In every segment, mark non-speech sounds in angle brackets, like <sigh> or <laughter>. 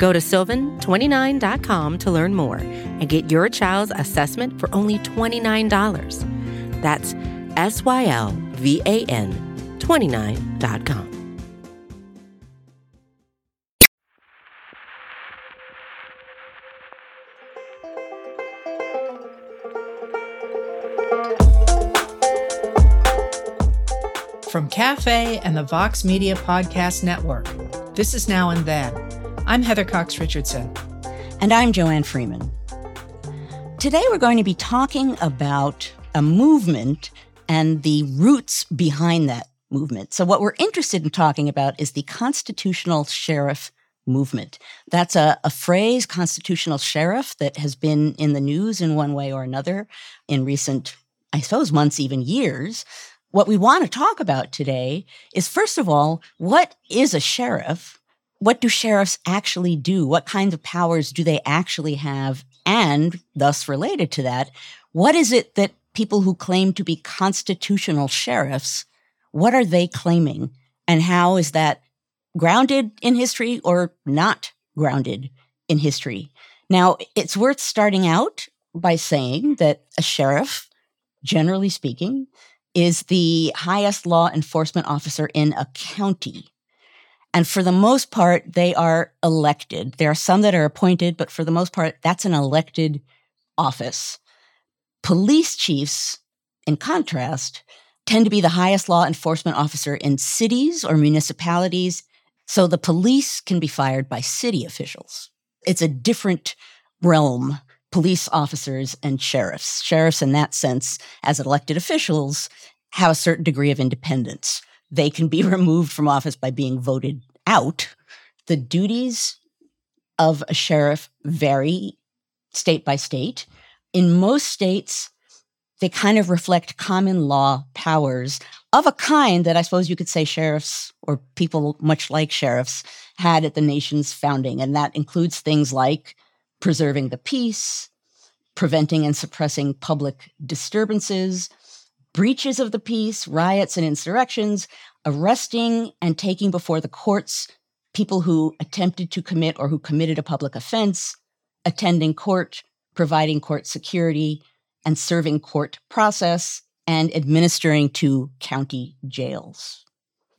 Go to sylvan29.com to learn more and get your child's assessment for only $29. That's S Y L V A N 29.com. From Cafe and the Vox Media Podcast Network, this is Now and Then. I'm Heather Cox Richardson. And I'm Joanne Freeman. Today we're going to be talking about a movement and the roots behind that movement. So, what we're interested in talking about is the constitutional sheriff movement. That's a, a, phrase, constitutional sheriff, that has been in the news in one way or another in recent, I suppose, months, even years. What we want to talk about today is, first of all, what is a sheriff? What do sheriffs actually do? What kinds of powers do they actually have? And thus related to that, what is it that people who claim to be constitutional sheriffs, what are they claiming? And how is that grounded in history or not grounded in history? Now, it's worth starting out by saying that a sheriff, generally speaking, is the highest law enforcement officer in a county. And for the most part, they are elected. There are some that are appointed, but for the most part, that's an elected office. Police chiefs, in contrast, tend to be the highest law enforcement officer in cities or municipalities. So the police can be fired by city officials. It's a different realm police officers and sheriffs. Sheriffs, in that sense, as elected officials, have a certain degree of independence. They can be <laughs> removed from office by being voted out. The duties of a sheriff vary state by state. In most states, they kind of reflect common law powers of a kind that I suppose you could say sheriffs or people much like sheriffs had at the nation's founding. And that includes things like preserving the peace, preventing and suppressing public disturbances, breaches of the peace, riots and insurrections, arresting and taking before the courts people who attempted to commit or who committed a public offense, attending court, providing court security, and serving court process, and administering to county jails.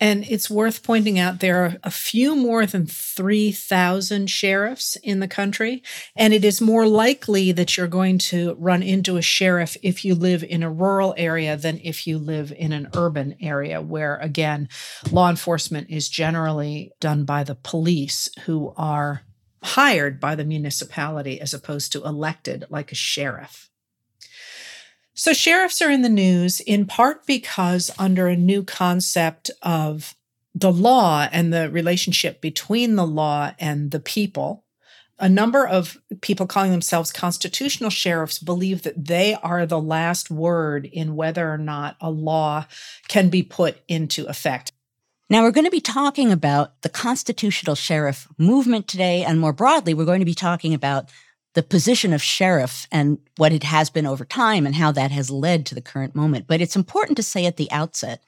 And it's worth pointing out there are a few more than 3,000 sheriffs in the country. And it is more likely that you're going to run into a sheriff if you live in a rural area than if you live in an urban area, where again, law enforcement is generally done by the police who are hired by the municipality as opposed to elected like a sheriff. So, sheriffs are in the news in part because, under a new concept of the law and the relationship between the law and the people, a number of people calling themselves constitutional sheriffs believe that they are the last word in whether or not a law can be put into effect. Now, we're going to be talking about the constitutional sheriff movement today, and more broadly, we're going to be talking about the position of sheriff and what it has been over time and how that has led to the current moment. But it's important to say at the outset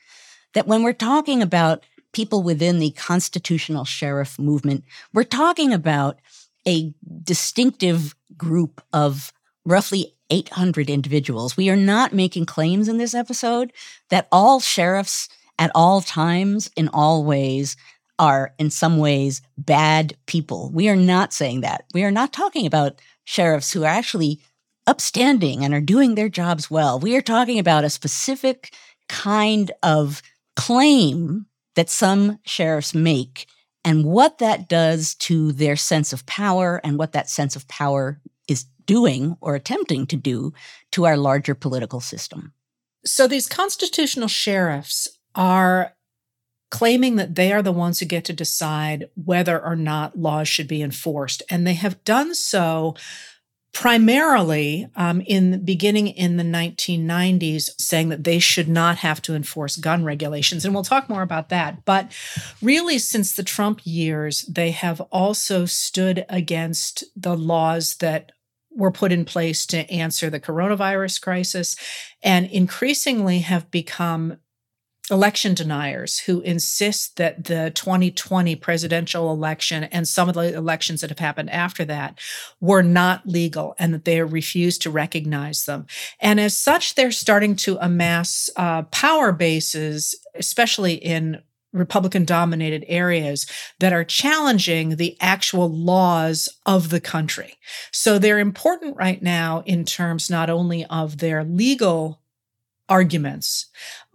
that when we're talking about people within the constitutional sheriff movement, we're talking about a distinctive group of roughly 800 individuals. We are not making claims in this episode that all sheriffs at all times, in all ways, are in some ways bad people. We are not saying that. We are not talking about sheriffs who are actually upstanding and are doing their jobs well. We are talking about a specific kind of claim that some sheriffs make and what that does to their sense of power and what that sense of power is doing or attempting to do to our larger political system. So these constitutional sheriffs are claiming that they are the ones who get to decide whether or not laws should be enforced. And they have done so primarily um, in beginning in the 1990s saying that they should not have to enforce gun regulations and we'll talk more about that but really since the trump years they have also stood against the laws that were put in place to answer the coronavirus crisis and increasingly have become election deniers who insist that the 2020 presidential election and some of the elections that have happened after that were not legal and that they refuse to recognize them. And as such, they're starting to amass uh, power bases, especially in Republican dominated areas that are challenging the actual laws of the country. So they're important right now in terms not only of their legal arguments,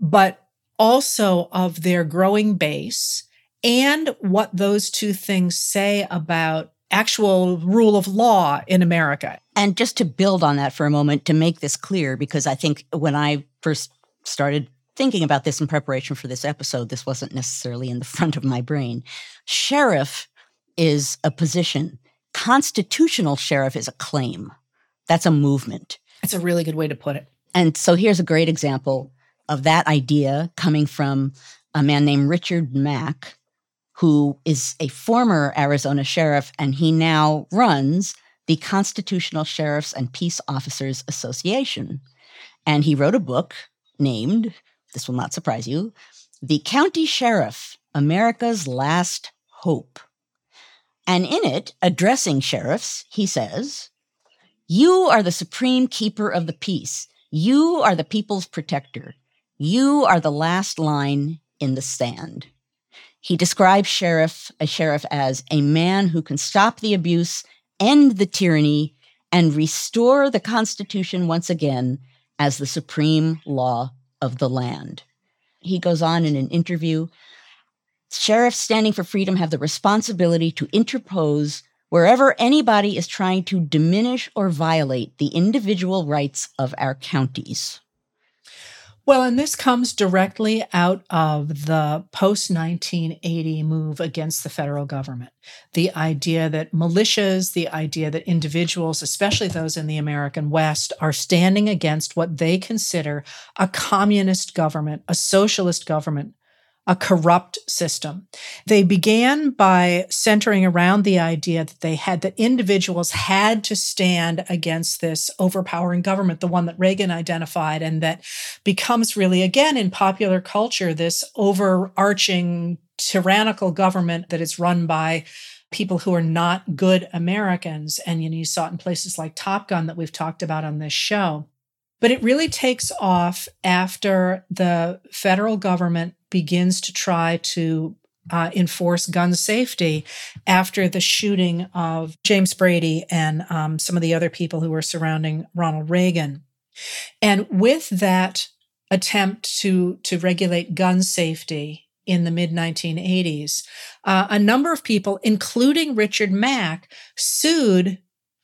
but also of their growing base and what those two things say about actual rule of law in America. And just to build on that for a moment, to make this clear, because I think when I first started thinking about this in preparation for this episode, this wasn't necessarily in the <laughs> front of my brain. Sheriff is a position, constitutional sheriff is a claim. That's a movement. That's a really good way to put it. And so here's a great example of that idea coming from a man named Richard Mack, who is a former Arizona sheriff, and he now runs the Constitutional Sheriffs and Peace Officers Association. And he wrote a book named, this will not surprise you, The County Sheriff America's Last Hope. And in it, addressing sheriffs, he says, You are the supreme keeper of the peace. You are the people's protector. You are the last line in the stand. He describes sheriff a sheriff as a man who can stop the abuse, end the tyranny, and restore the Constitution once again as the supreme law of the land. He goes on in an interview Sheriffs standing for freedom have the responsibility to interpose wherever anybody is trying to diminish or violate the individual rights of our counties. Well, and this comes directly out of the post 1980 move against the federal government. The idea that militias, the idea that individuals, especially those in the American West, are standing against what they consider a communist government, a socialist government a corrupt system. They began by centering around the idea that they had that individuals had to stand against this overpowering government, the one that Reagan identified, and that becomes really, again, in popular culture, this overarching tyrannical government that is run by people who are not good Americans. And you know, you saw it in places like Top Gun that we've talked about on this show. But it really takes off after the federal government begins to try to uh, enforce gun safety after the shooting of James Brady and um, some of the other people who were surrounding Ronald Reagan. And with that attempt to, to regulate gun safety in the mid 1980s, uh, a number of people, including Richard Mack, sued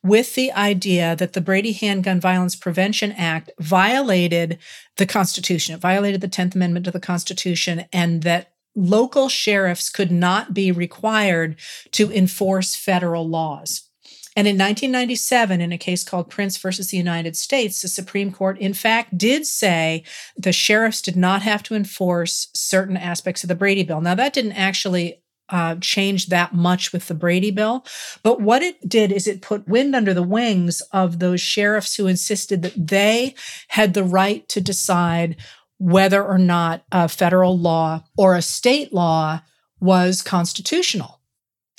with the idea that the Brady Handgun Violence Prevention Act violated the Constitution. It violated the 10th Amendment to the Constitution, and that local sheriffs could not be required to enforce federal laws. And in 1997, in a case called Printz versus the United States, the Supreme Court, in fact, did say the sheriffs did not have to enforce certain aspects of the Brady Bill. Now, that didn't actually uh, changed that much with the Brady bill. But what it did is it put wind under the wings of those sheriffs who insisted that they had the right to decide whether or not a federal law or a state law was constitutional.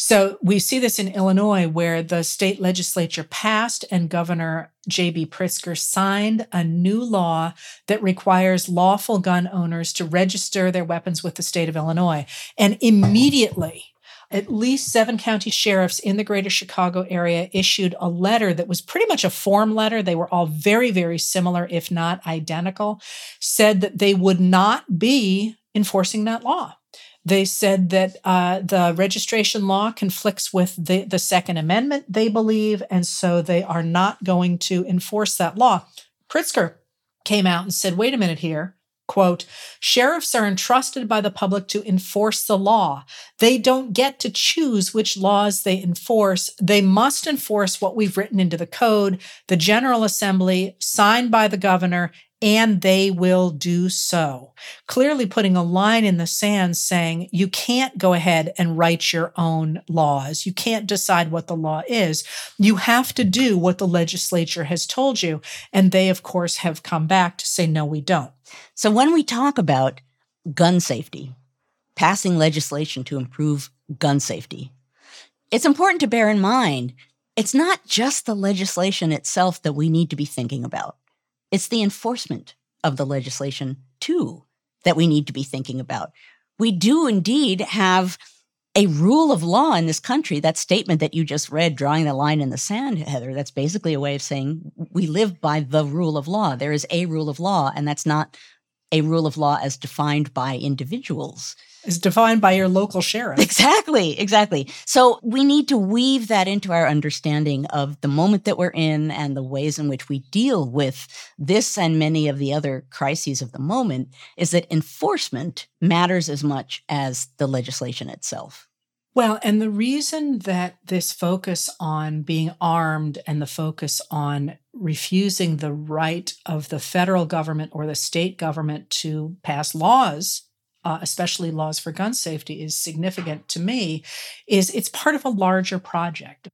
So we see this in Illinois, where the state legislature passed and Governor J.B. Pritzker signed a new law that requires lawful gun owners to register their weapons with the state of Illinois. And immediately, at least seven county sheriffs in the greater Chicago area issued a letter that was pretty much a form letter. They were all very, very similar, if not identical, said that they would not be enforcing that law. They said that uh, the registration law conflicts with the, the Second Amendment, they believe, and so they are not going to enforce that law. Pritzker came out and said, wait a minute here. Quote, sheriffs are entrusted by the public to enforce the law. They don't get to choose which laws they enforce. They must enforce what we've written into the code, the General Assembly, signed by the governor, and they will do so. Clearly putting a line in the sand saying you can't go ahead and write your own laws. You can't decide what the law is. You have to do what the legislature has told you. And they, of course, have come back to say, no, we don't. So when we talk about gun safety, passing legislation to improve gun safety, it's important to bear in mind it's not just the legislation itself that we need to be thinking about. It's the enforcement of the legislation, too, that we need to be thinking about. We do indeed have a rule of law in this country. That statement that you just read, drawing the line in the sand, Heather, that's basically a way of saying we live by the rule of law. There is a rule of law, and that's not a rule of law as defined by individuals is defined by your local sheriff. Exactly, exactly. So we need to weave that into our understanding of the moment that we're in and the ways in which we deal with this and many of the other crises of the moment is that enforcement matters as much as the legislation itself. Well, and the reason that this focus on being armed and the focus on refusing the right of the federal government or the state government to pass laws uh, especially laws for gun safety, is significant to me, is it's part of a larger project.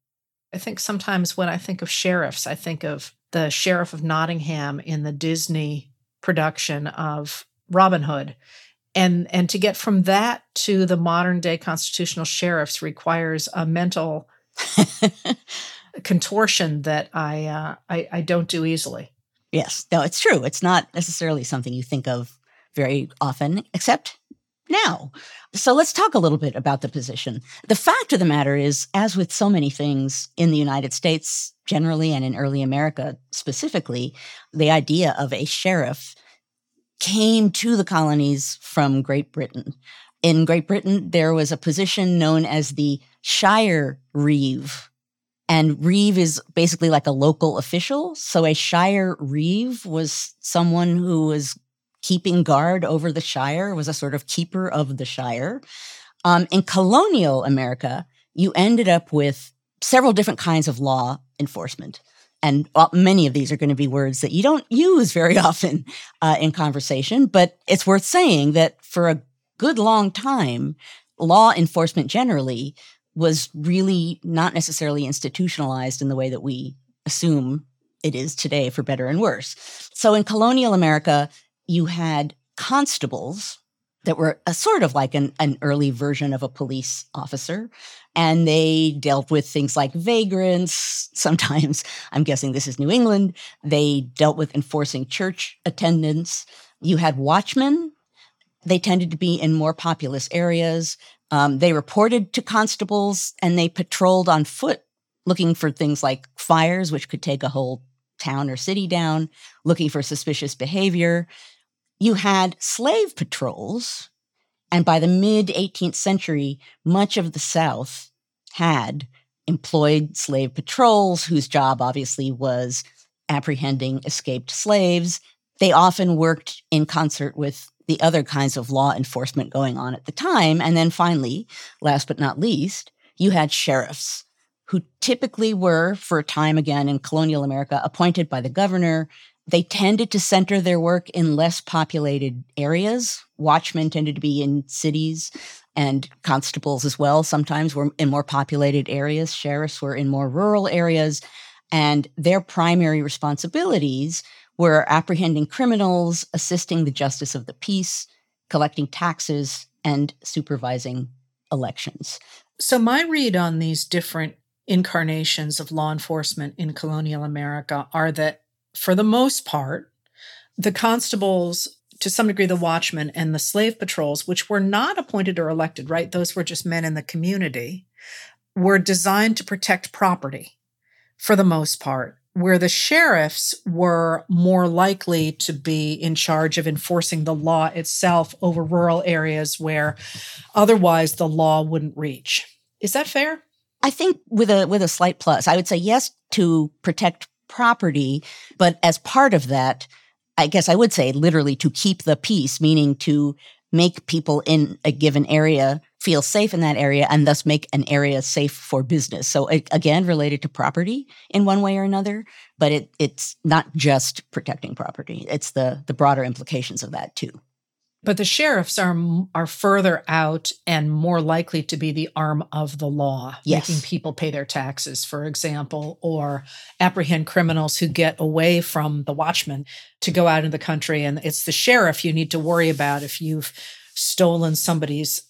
I think sometimes when I think of sheriffs, I think of the sheriff of Nottingham in the Disney production of Robin Hood. And, and to get from that to the modern day constitutional sheriffs requires a mental <laughs> contortion that I, uh, I I don't do easily. Yes, no, it's true. It's not necessarily something you think of very often, except now. So let's talk a little bit about the position. The fact of the matter is, as with so many things in the United States generally and in early America specifically, the idea of a sheriff came to the colonies from Great Britain. In Great Britain, there was a position known as the Shire Reeve. And Reeve is basically like a local official. So a Shire Reeve was someone who was keeping guard over the Shire, was a sort of keeper of the Shire. Um, in colonial America, you ended up with several different kinds of law enforcement. And uh, many of these are going to be words that you don't use very <laughs> often uh, in conversation, but it's worth saying that for a good long time, law enforcement generally was really not necessarily institutionalized in the way that we assume it is today, for better and worse. So in colonial America, you had constables that were a sort of like an, an early version of a police officer. And they dealt with things like vagrants. Sometimes, <laughs> I'm guessing this is New England, they dealt with enforcing church attendance. You had watchmen. They tended to be in more populous areas. Um, they reported to constables and they patrolled on foot looking for things like fires, which could take a whole town or city down, looking for suspicious behavior you had slave patrols. And by the mid 18th century, much of the South had employed slave patrols whose job obviously was apprehending escaped slaves. They often worked in concert with the other kinds of law enforcement going on at the time. And then finally, last but not least, you had sheriffs who typically were, for a time again in colonial America, appointed by the governor they tended to center their work in less populated areas. Watchmen tended to be in cities and constables as well sometimes were in more populated areas. Sheriffs were in more rural areas. And their primary responsibilities were apprehending criminals, assisting the justice of the peace, collecting taxes, and supervising elections. So, my read on these different incarnations of law enforcement in colonial America are that for the most part, the constables, to some degree, the watchmen and the slave patrols, which were not appointed or elected, right? Those were just men in the community, were designed to protect property for the most part, where the sheriffs were more likely to be in charge of enforcing the law itself over rural areas where otherwise the law wouldn't reach. Is that fair? I think with a with a slight plus, I would say yes to protect property. But as part of that, I guess I would say literally to keep the peace, meaning to make people in a given area feel safe in that area and thus make an area safe for business. So again, related to property in one way or another, but it, it's not just protecting property. It's the, the broader implications of that too. But the sheriffs are are further out and more likely to be the arm of the law, yes. making people pay their taxes, for example, or apprehend criminals who get away from the watchman to go out in the country. And it's the sheriff you need to worry about if you've stolen somebody's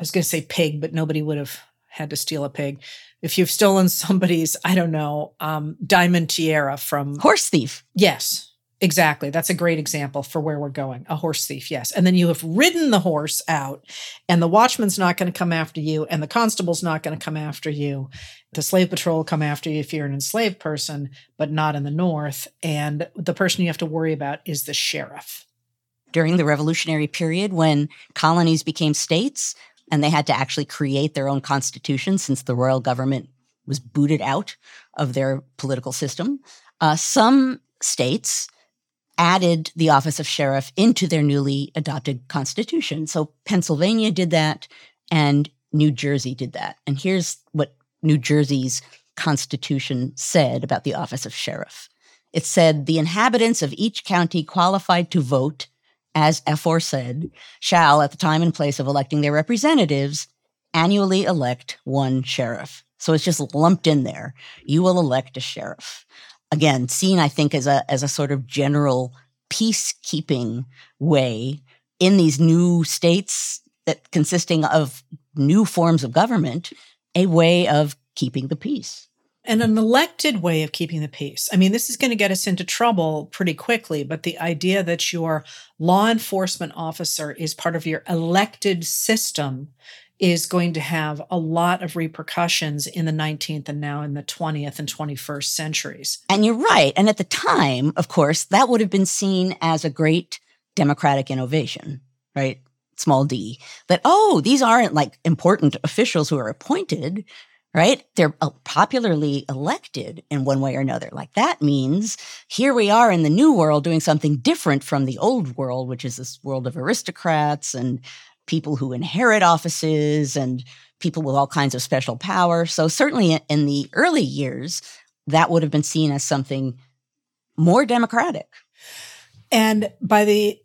I was going to say pig, but nobody would have had to steal a pig. If you've stolen somebody's, I don't know, um, diamond tiara from horse thief. Yes, exactly. That's a great example for where we're going. A horse thief, yes. And then you have ridden the horse out, and the watchman's not going to come after you, and the constable's not going to come after you. The slave patrol will come after you if you're an enslaved person, but not in the North. And the person you have to worry about is the sheriff. During the Revolutionary period, when colonies became states, and they had to actually create their own constitution since the royal government was booted out of their political system. Uh, some states added the office of sheriff into their newly adopted constitution. So Pennsylvania did that, and New Jersey did that. And here's what New Jersey's constitution said about the office of sheriff. It said the inhabitants of each county qualified to vote as aforesaid, shall, at the time and place of electing their representatives, annually elect one sheriff. So it's just lumped in there. You will elect a sheriff. Again, seen, I think, as a, as a sort of general peacekeeping way in these new states that consisting of new forms of government, a way of keeping the peace and an elected way of keeping the peace. I mean, this is going to get us into trouble pretty quickly, but the idea that your law enforcement officer is part of your elected system is going to have a lot of repercussions in the 19th and now in the 20th and 21st centuries. And you're right. And at the time, of course, that would have been seen as a great democratic innovation, right? Small d. That, oh, these aren't like important officials who are appointed right? They're uh, popularly elected in one way or another. Like that means here we are in the new world doing something different from the old world, which is this world of aristocrats and people who inherit offices and people with all kinds of special power. So certainly in the early years, that would have been seen as something more democratic. And by the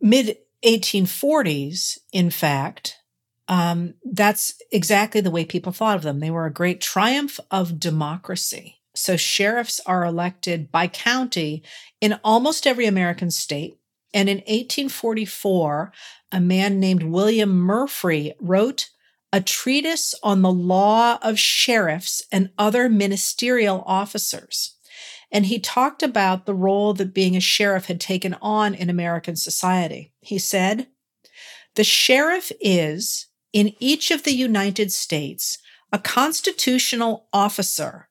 mid 1840s, in fact, um, that's exactly the way people thought of them. They were a great triumph of democracy. So sheriffs are elected by county in almost every American state. And in 1844, a man named William Murfree wrote a treatise on the law of sheriffs and other ministerial officers. And he talked about the role that being a sheriff had taken on in American society. He said, The sheriff is, in each of the United States a constitutional officer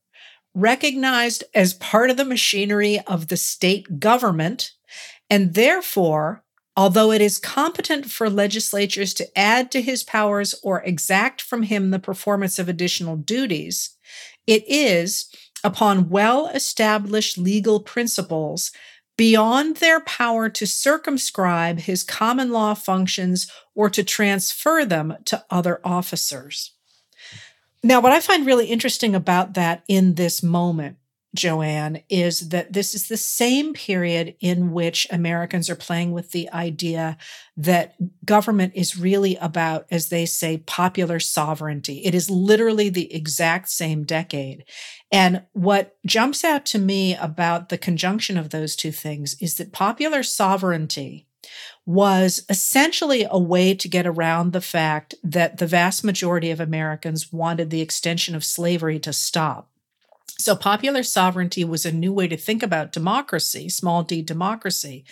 recognized as part of the machinery of the state government, and therefore, although it is competent for legislatures to add to his powers or exact from him the performance of additional duties, it is, upon well established legal principles, beyond their power to circumscribe his common law functions or to transfer them to other officers. Now, what I find really interesting about that in this moment Joanne, is that this is the same period in which Americans are playing with the idea that government is really about, as they say, popular sovereignty. It is literally the exact same decade. And what jumps out to me about the conjunction of those two things is that popular sovereignty was essentially a way to get around the fact that the vast majority of Americans wanted the extension of slavery to stop. So, popular sovereignty was a new way to think about democracy, small d democracy,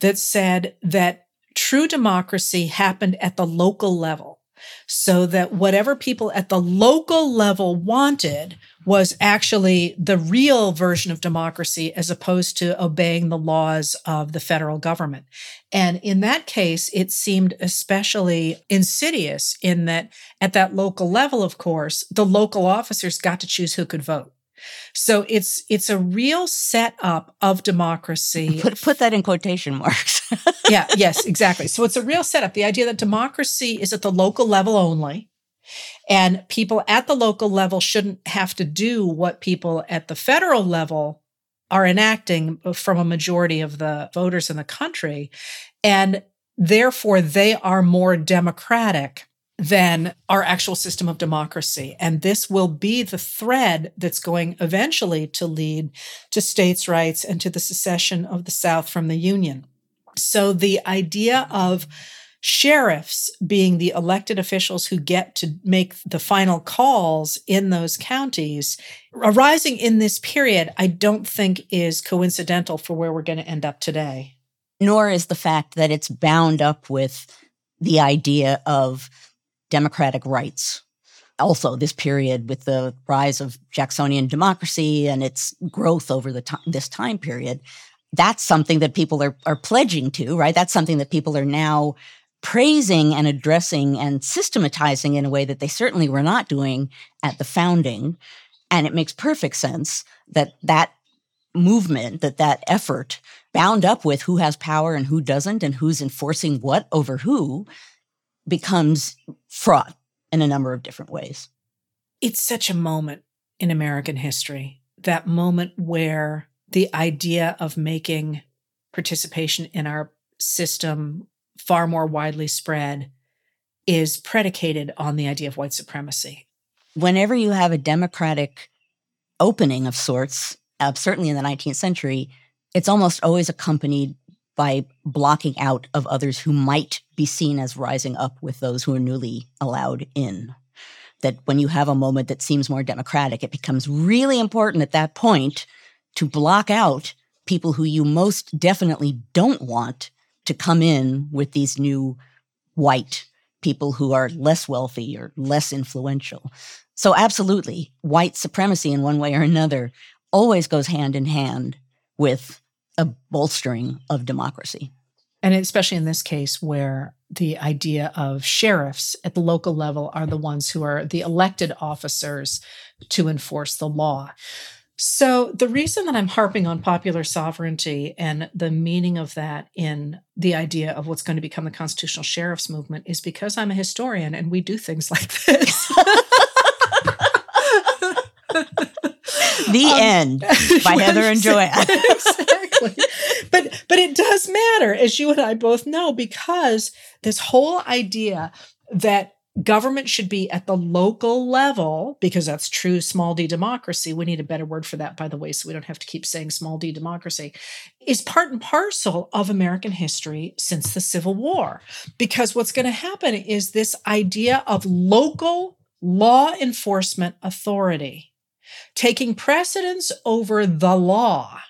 that said that true democracy happened at the local level. So that whatever people at the local level wanted was actually the real version of democracy as opposed to obeying the laws of the federal government. And in that case, it seemed especially insidious in that at that local level, of course, the local officers got to choose who could vote. So it's it's a real setup of democracy. <laughs> Put put that in quotation marks. <laughs> yeah, yes, exactly. So it's a real setup. The idea that democracy is at the local level only. And people at the local level shouldn't have to do what people at the federal level are enacting from a majority of the voters in the country. And therefore, they are more democratic than our actual system of democracy. And this will be the thread that's going eventually to lead to states' rights and to the secession of the South from the Union. So the idea of sheriffs being the elected officials who get to make the final calls in those counties arising in this period, I don't think is coincidental for where we're going to end up today. Nor is the fact that it's bound up with the idea of democratic rights. Also, this period with the rise of Jacksonian democracy and its growth over the time, this time period, that's something that people are, are pledging to, right? That's something that people are now praising and addressing and systematizing in a way that they certainly were not doing at the founding. And it makes perfect sense that that movement, that that effort bound up with who has power and who doesn't and who's enforcing what over who becomes fraught in a number of different ways. It's such a moment in American history, that moment where the idea of making participation in our system far more widely spread is predicated on the idea of white supremacy. Whenever you have a democratic opening of sorts, uh, certainly in the 19th century, it's almost always accompanied by blocking out of others who might be seen as rising up with those who are newly allowed in. That when you have a moment that seems more democratic, it becomes really important at that point to block out people who you most definitely don't want to come in with these new white people who are less wealthy or less influential. So, absolutely, white supremacy in one way or another always goes hand in hand with a bolstering of democracy. And especially in this case, where the idea of sheriffs at the local level are the ones who are the elected officers to enforce the law. So, the reason that I'm harping on popular sovereignty and the meaning of that in the idea of what's going to become the constitutional sheriff's movement is because I'm a historian and we do things <laughs> like this. the um, end by Heather and Joanne. <laughs> But but it does matter, as you and I both know, because this whole idea that government should be at the local level because that's true small d democracy we need a better word for that by the way so we don't have to keep saying small d democracy is part and parcel of american history since the civil war. Because what's going to happen is this idea of local law enforcement authority taking precedence over the law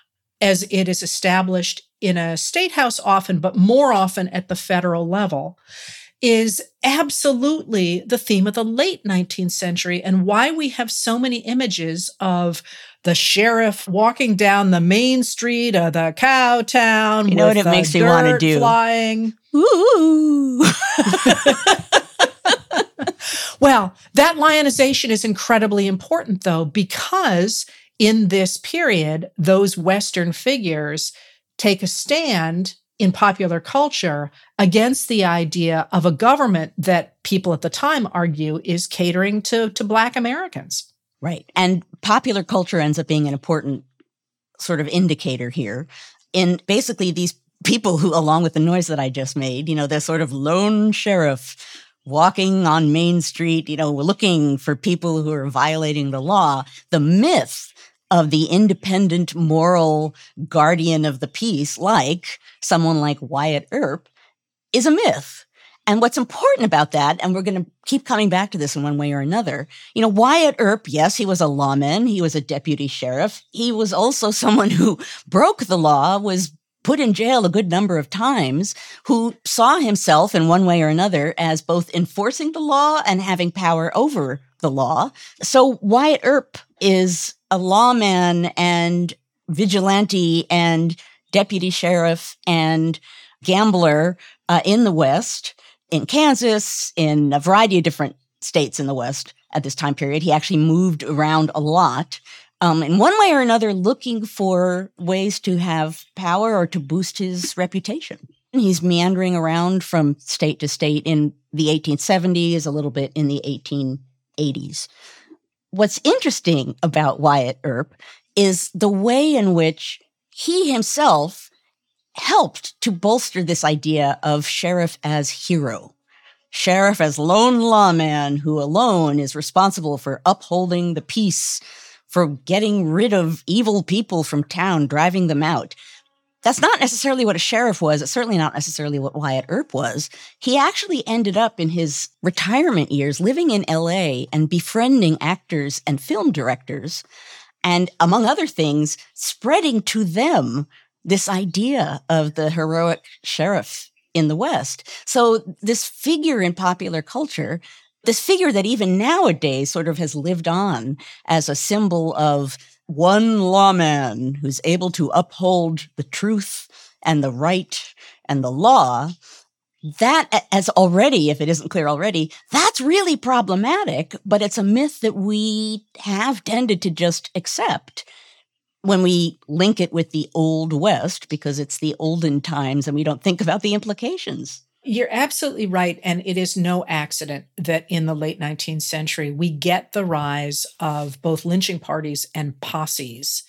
as it is established in a state house often but more often at the federal level is absolutely the theme of the late 19th century and why we have so many images of the sheriff walking down the main street of the cow town. You know what it makes me want to do? Flying. Ooh. <laughs> well, that lionization is incredibly important, though, because in this period, those Western figures take a stand in popular culture against the idea of a government that people at the time argue is catering to, to Black Americans. Right. And popular culture ends up being an important sort of indicator here. In basically these people who, along with the noise that I just made, you know, they're sort of lone sheriff walking on Main Street, you know, looking for people who are violating the law. The myth of the independent moral guardian of the peace, like someone like Wyatt Earp, is a myth. And what's important about that, and we're going to keep coming back to this in one way or another, you know, Wyatt Earp, yes, he was a lawman, he was a deputy sheriff. He was also <laughs> someone who broke the law, was put in jail a good number of times, who saw himself in one way or another as both enforcing the law and having power over the law. So Wyatt Earp is a lawman and vigilante and deputy sheriff and gambler uh, in the West, in Kansas, in a variety of different states in the West at this time period. He actually moved around a lot um, in one way or another, looking for ways to have power or to boost his reputation. He's meandering around from state to state in the 1870s, a little bit in the 1880s. What's interesting about Wyatt Earp is the way in which he himself helped to bolster this idea of sheriff as hero. Sheriff as lone lawman who alone is responsible for upholding the peace, for getting rid of evil people from town, driving them out. That's not necessarily what a sheriff was. It's certainly not necessarily what Wyatt Earp was. He actually ended up in his retirement years living in LA and befriending actors and film directors, and among other things, spreading to them this idea of the heroic sheriff in the West. So, this figure in popular culture, this figure that even nowadays sort of has lived on as a symbol of one lawman who's able to uphold the truth and the right and the law, that as already, if it isn't clear already, that's really problematic, but it's a myth that we have tended to just accept when we link it with the Old West because it's the olden times and we don't think about the implications. You're absolutely right. And it is no accident that in the late 19th century, we get the rise of both lynching parties and posses.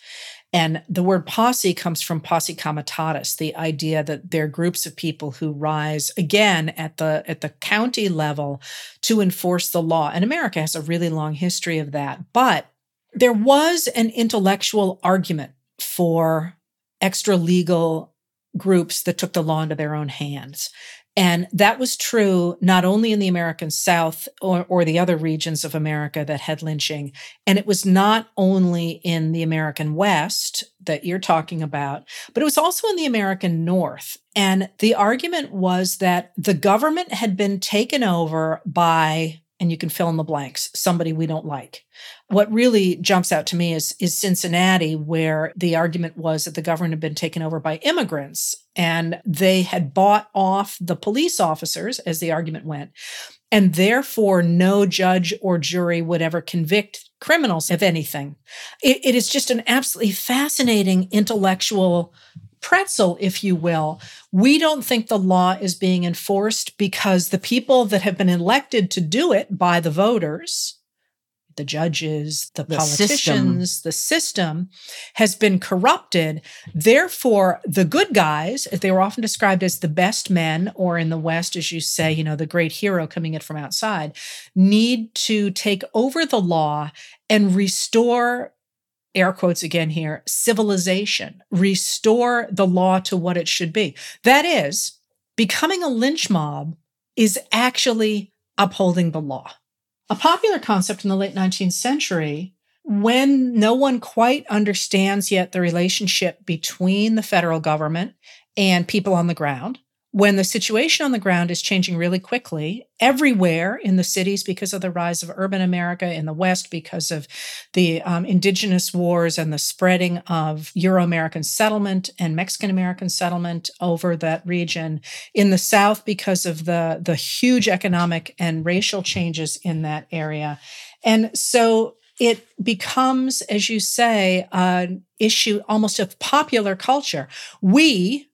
And the word posse comes from posse comitatus, the idea that they're groups of people who rise again at the at the county level to enforce the law. And America has a really long history of that. But there was an intellectual argument for extra legal groups that took the law into their own hands. And that was true not only in the American South or, or, the other regions of America that had lynching, and it was not only in the American West that you're talking about, but it was also in the American North. And the argument was that the government had been taken over by and you can fill in the blanks somebody we don't like what really jumps out to me is is cincinnati where the argument was that the government had been taken over by immigrants and they had bought off the police officers as the argument went and therefore no judge or jury would ever convict criminals of anything it, it is just an absolutely fascinating intellectual pretzel, if you will. We don't think the law is being enforced because the people that have been elected to do it by the voters, the judges, the, the politicians, system. the system has been corrupted. Therefore, the good guys, they were often described as the best men, or in the West, as you say, you know, the great hero coming in from outside, need to take over the law and restore air quotes again here, civilization, restore the law to what it should be. That is, becoming a lynch mob is actually upholding the law. A popular concept in the late 19th century, when no one quite understands yet the relationship between the federal government and people on the ground, when the situation on the ground is changing really quickly everywhere in the cities because of the rise of urban America, in the West because of the um, indigenous wars and the spreading of Euro American settlement and Mexican American settlement over that region, in the South because of the, the huge economic and racial changes in that area. And so it becomes, as you say, an issue almost of popular culture. We,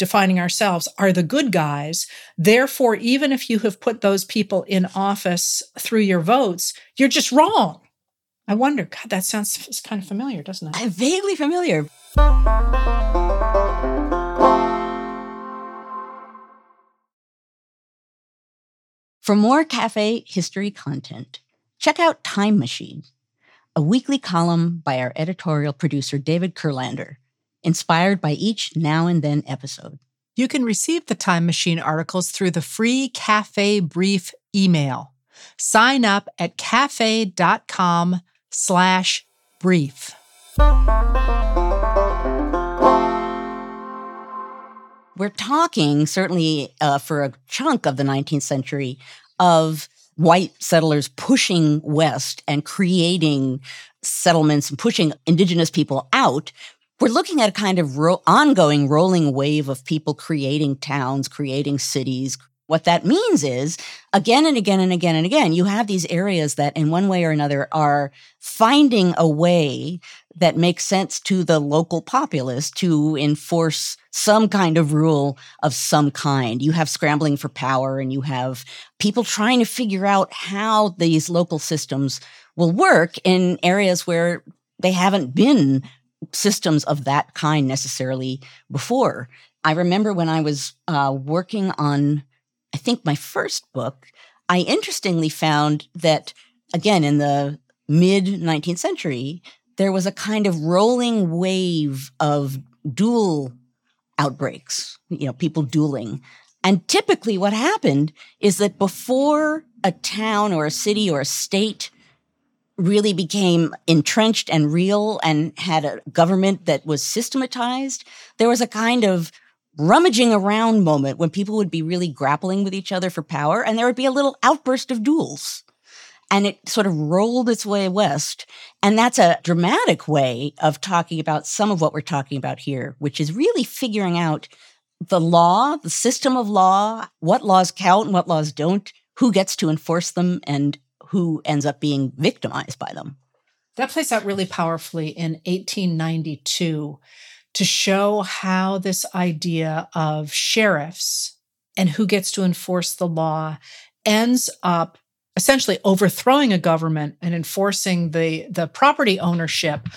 defining ourselves are the good guys. Therefore, even if you have put those people in office through your votes, you're just wrong. I wonder, God, that sounds kind of familiar, doesn't it? I'm vaguely familiar. For more cafe history content, check out Time Machine, a weekly column by our editorial producer, David Kurlander inspired by each now and then episode. You can receive the Time Machine articles through the free Cafe Brief email. Sign up at cafe.com slash brief. We're talking, certainly uh, for a chunk of the 19th century, of white settlers pushing west and creating settlements and pushing indigenous people out we're looking at a kind of ro- ongoing rolling wave of people creating towns, creating cities, What that means is again and again and again and again, you have these areas that in one way or another are finding a way that makes sense to the local populace to enforce some kind of rule of some kind. You have scrambling for power and you have people trying to figure out how these local systems will work in areas where they haven't been systems of that kind necessarily before. I remember when I was uh, working on I think my first book, I interestingly found that, again, in the mid 19th century, there was a kind of rolling wave of duel outbreaks, you know, people dueling. And typically what happened is that before a town or a city or a state really became entrenched and real and had a government that was systematized, there was a kind of rummaging around moment when people would be really grappling with each other for power and there would be a little outburst of duels. And it sort of rolled its way west. And that's a dramatic way of talking about some of what we're talking about here, which is really figuring out the law, the system of law, what laws count and what laws don't, who gets to enforce them, and who ends up being victimized by them. That plays out really powerfully in 1892 to show how this idea of sheriffs and who gets to enforce the law ends up essentially overthrowing a government and enforcing the, the property ownership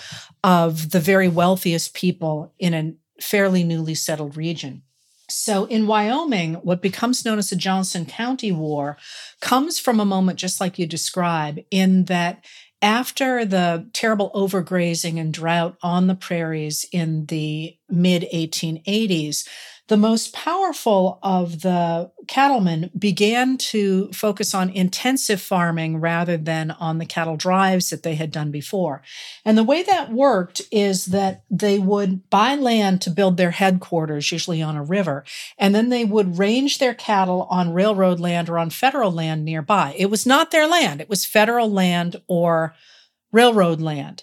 of the very wealthiest people in a fairly newly settled region. So in Wyoming, what becomes known as the Johnson County War comes from a moment just like you describe, in that after the terrible overgrazing and drought on the prairies in the mid 1880s, the most powerful of the cattlemen began to focus on intensive farming rather than on the cattle drives that they had done before. And the way that worked is that they would buy land to build their headquarters, usually on a river, and then they would range their cattle on railroad land or on federal land nearby. It was not their land, it was federal land or railroad land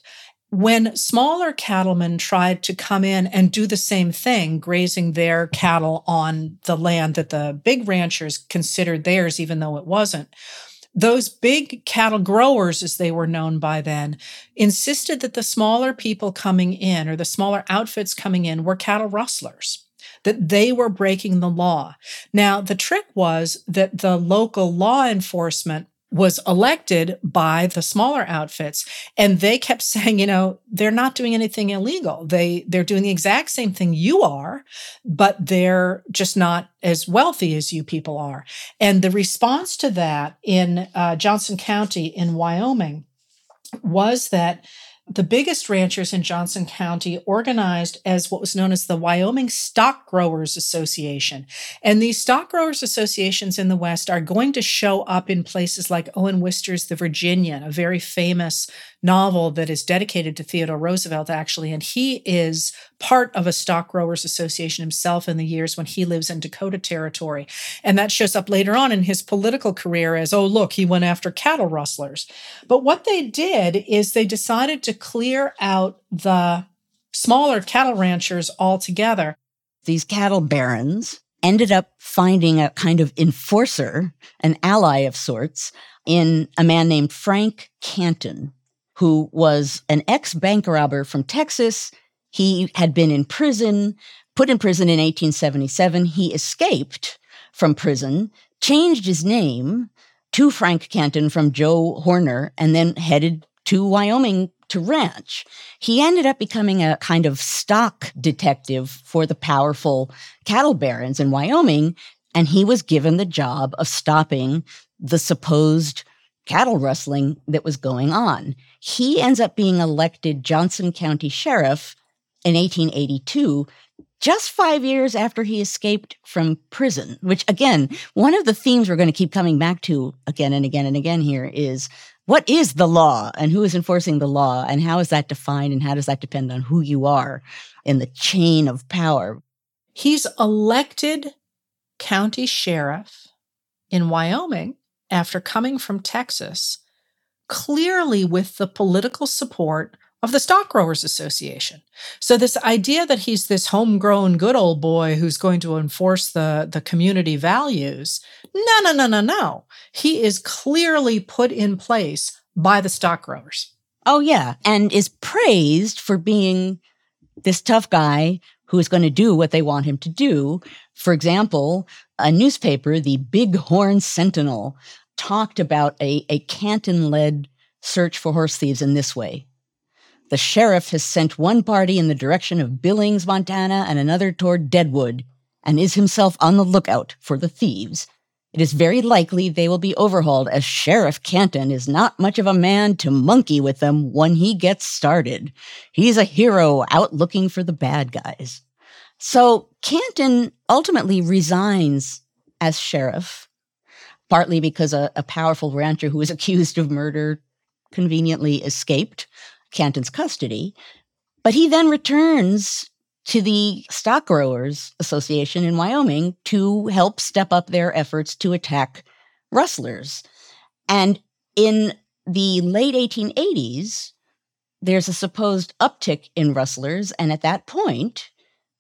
when smaller cattlemen tried to come in and do the same thing, grazing their cattle on the land that the big ranchers considered theirs, even though it wasn't, those big cattle growers, as they were known by then, insisted that the smaller people coming in or the smaller outfits coming in were cattle rustlers that they were breaking the law. Now, the trick was that the local law enforcement was elected by the smaller outfits and they kept <laughs> saying you know they're not doing anything illegal. They they're doing the exact same thing you are but they're just not as wealthy as you people are. And the response to that in uh, johnson county in wyoming was that the biggest ranchers in Johnson County organized as what was known as the Wyoming Stock Growers Association. And these stock growers associations in the West are going to show up in places like Owen Wister's The Virginian, a very famous novel that is dedicated to Theodore Roosevelt, actually. And he is part of a stock growers association himself in the years when he lives in Dakota Territory. And that shows up later on in his political career as, oh, look, he went after cattle rustlers. But what they did is they decided to clear out the smaller cattle ranchers altogether. These cattle barons ended up finding a kind of enforcer, an ally of sorts, in a man named Frank Canton who was an ex bank robber from Texas. He had been in prison, put in prison in 1877. He escaped from prison, changed his name to Frank Canton from Joe Horner, and then headed to Wyoming to ranch. He ended up becoming a kind of stock detective for the powerful cattle barons in Wyoming, and he was given the job of stopping the supposed cattle rustling that was going on. He ends up being elected Johnson County Sheriff in 1882, just five years after he escaped from prison, which again, one of the themes we're going to keep coming back to again and again and again here is what is the law and who is enforcing the law and how is that defined and how does that depend on who you are in the chain of power? He's elected county sheriff in Wyoming after coming from Texas, clearly with the political support of the Stock Growers Association. So this idea that he's this homegrown good old boy who's going to enforce the, the community values, no, no, no, no, no. He is clearly put in place by the stock growers. Oh, yeah. And is praised for being this tough guy who is going to do what they want him to do. For example, a newspaper, the Bighorn Sentinel, talked about a, a Canton led search for horse thieves in this way. The sheriff has sent one party in the direction of Billings, Montana, and another toward Deadwood, and is himself on the lookout for the thieves. It is very likely they will be overhauled, as Sheriff Canton is not much of a man to monkey with them when he gets started. He's a hero out looking for the bad guys. So Canton ultimately resigns as sheriff, partly because a, a powerful rancher who was <laughs> accused of murder conveniently escaped Canton's custody. But he then returns to the Stock Growers Association in Wyoming to help step up their efforts to attack rustlers. And in the late 1880s, there's a supposed uptick in rustlers. And at that point,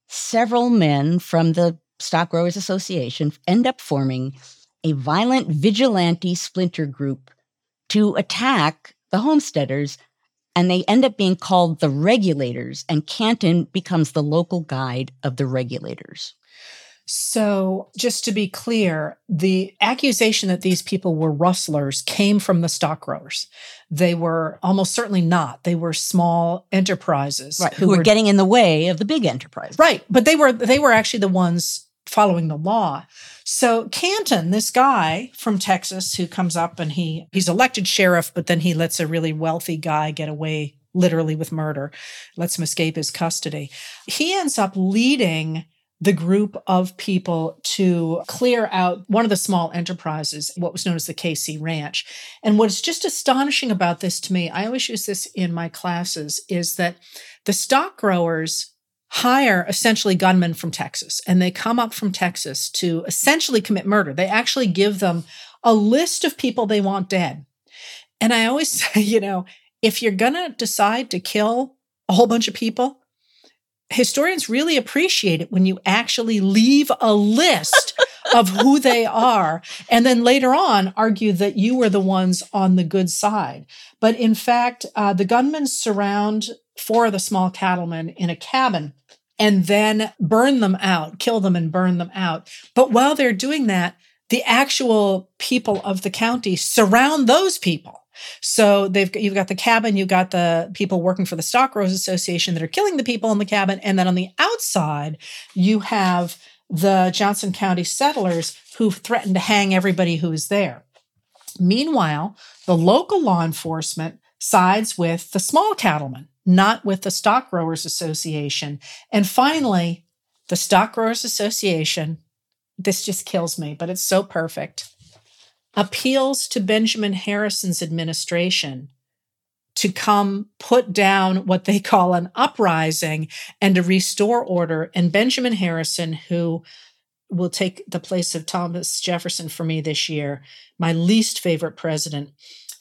several men from the Stock Growers Association end up forming a violent vigilante splinter group to attack the homesteaders and they end up being called the regulators, and Canton becomes the local guide of the regulators. So, just to be clear, the accusation that these people were rustlers came from the stock growers. They were almost certainly not. They were small enterprises right, who, who were, were getting in the way of the big enterprise. Right, but they were they were actually the ones following the law. So Canton, this guy from Texas who comes up and he he's elected sheriff, but then he lets a really wealthy guy get away literally with murder, lets him escape his custody. He ends up leading the group of people to clear out one of the small enterprises, what was known as the KC Ranch. And what's just astonishing about this to me, I always use this in my classes, is that the stock growers hire essentially gunmen from Texas and they come up from Texas to essentially commit murder. They actually give them a list of people they want dead. And I always <laughs> say, you know, if you're going to decide to kill a whole bunch of people, historians really appreciate it when you actually leave a list <laughs> of who they are and then later on argue that you were the ones on the good side. But in fact, uh, the gunmen surround four of the small cattlemen in a cabin and then burn them out, kill them and burn them out. But while they're doing that, the actual people of the county surround those people. So they've you've got the cabin, you've got the people working for the Stock Growers Association that are killing the people in the cabin, and then on the outside you have the Johnson County settlers who threaten to hang everybody who is there. Meanwhile, the local law enforcement sides with the small cattlemen not with the Stock Growers Association. And finally, the Stock Growers Association, this just kills me, but it's so perfect, appeals to Benjamin Harrison's administration to come put down what they call an uprising and to restore order. And Benjamin Harrison, who will take the place of Thomas Jefferson for me this year, my least favorite president,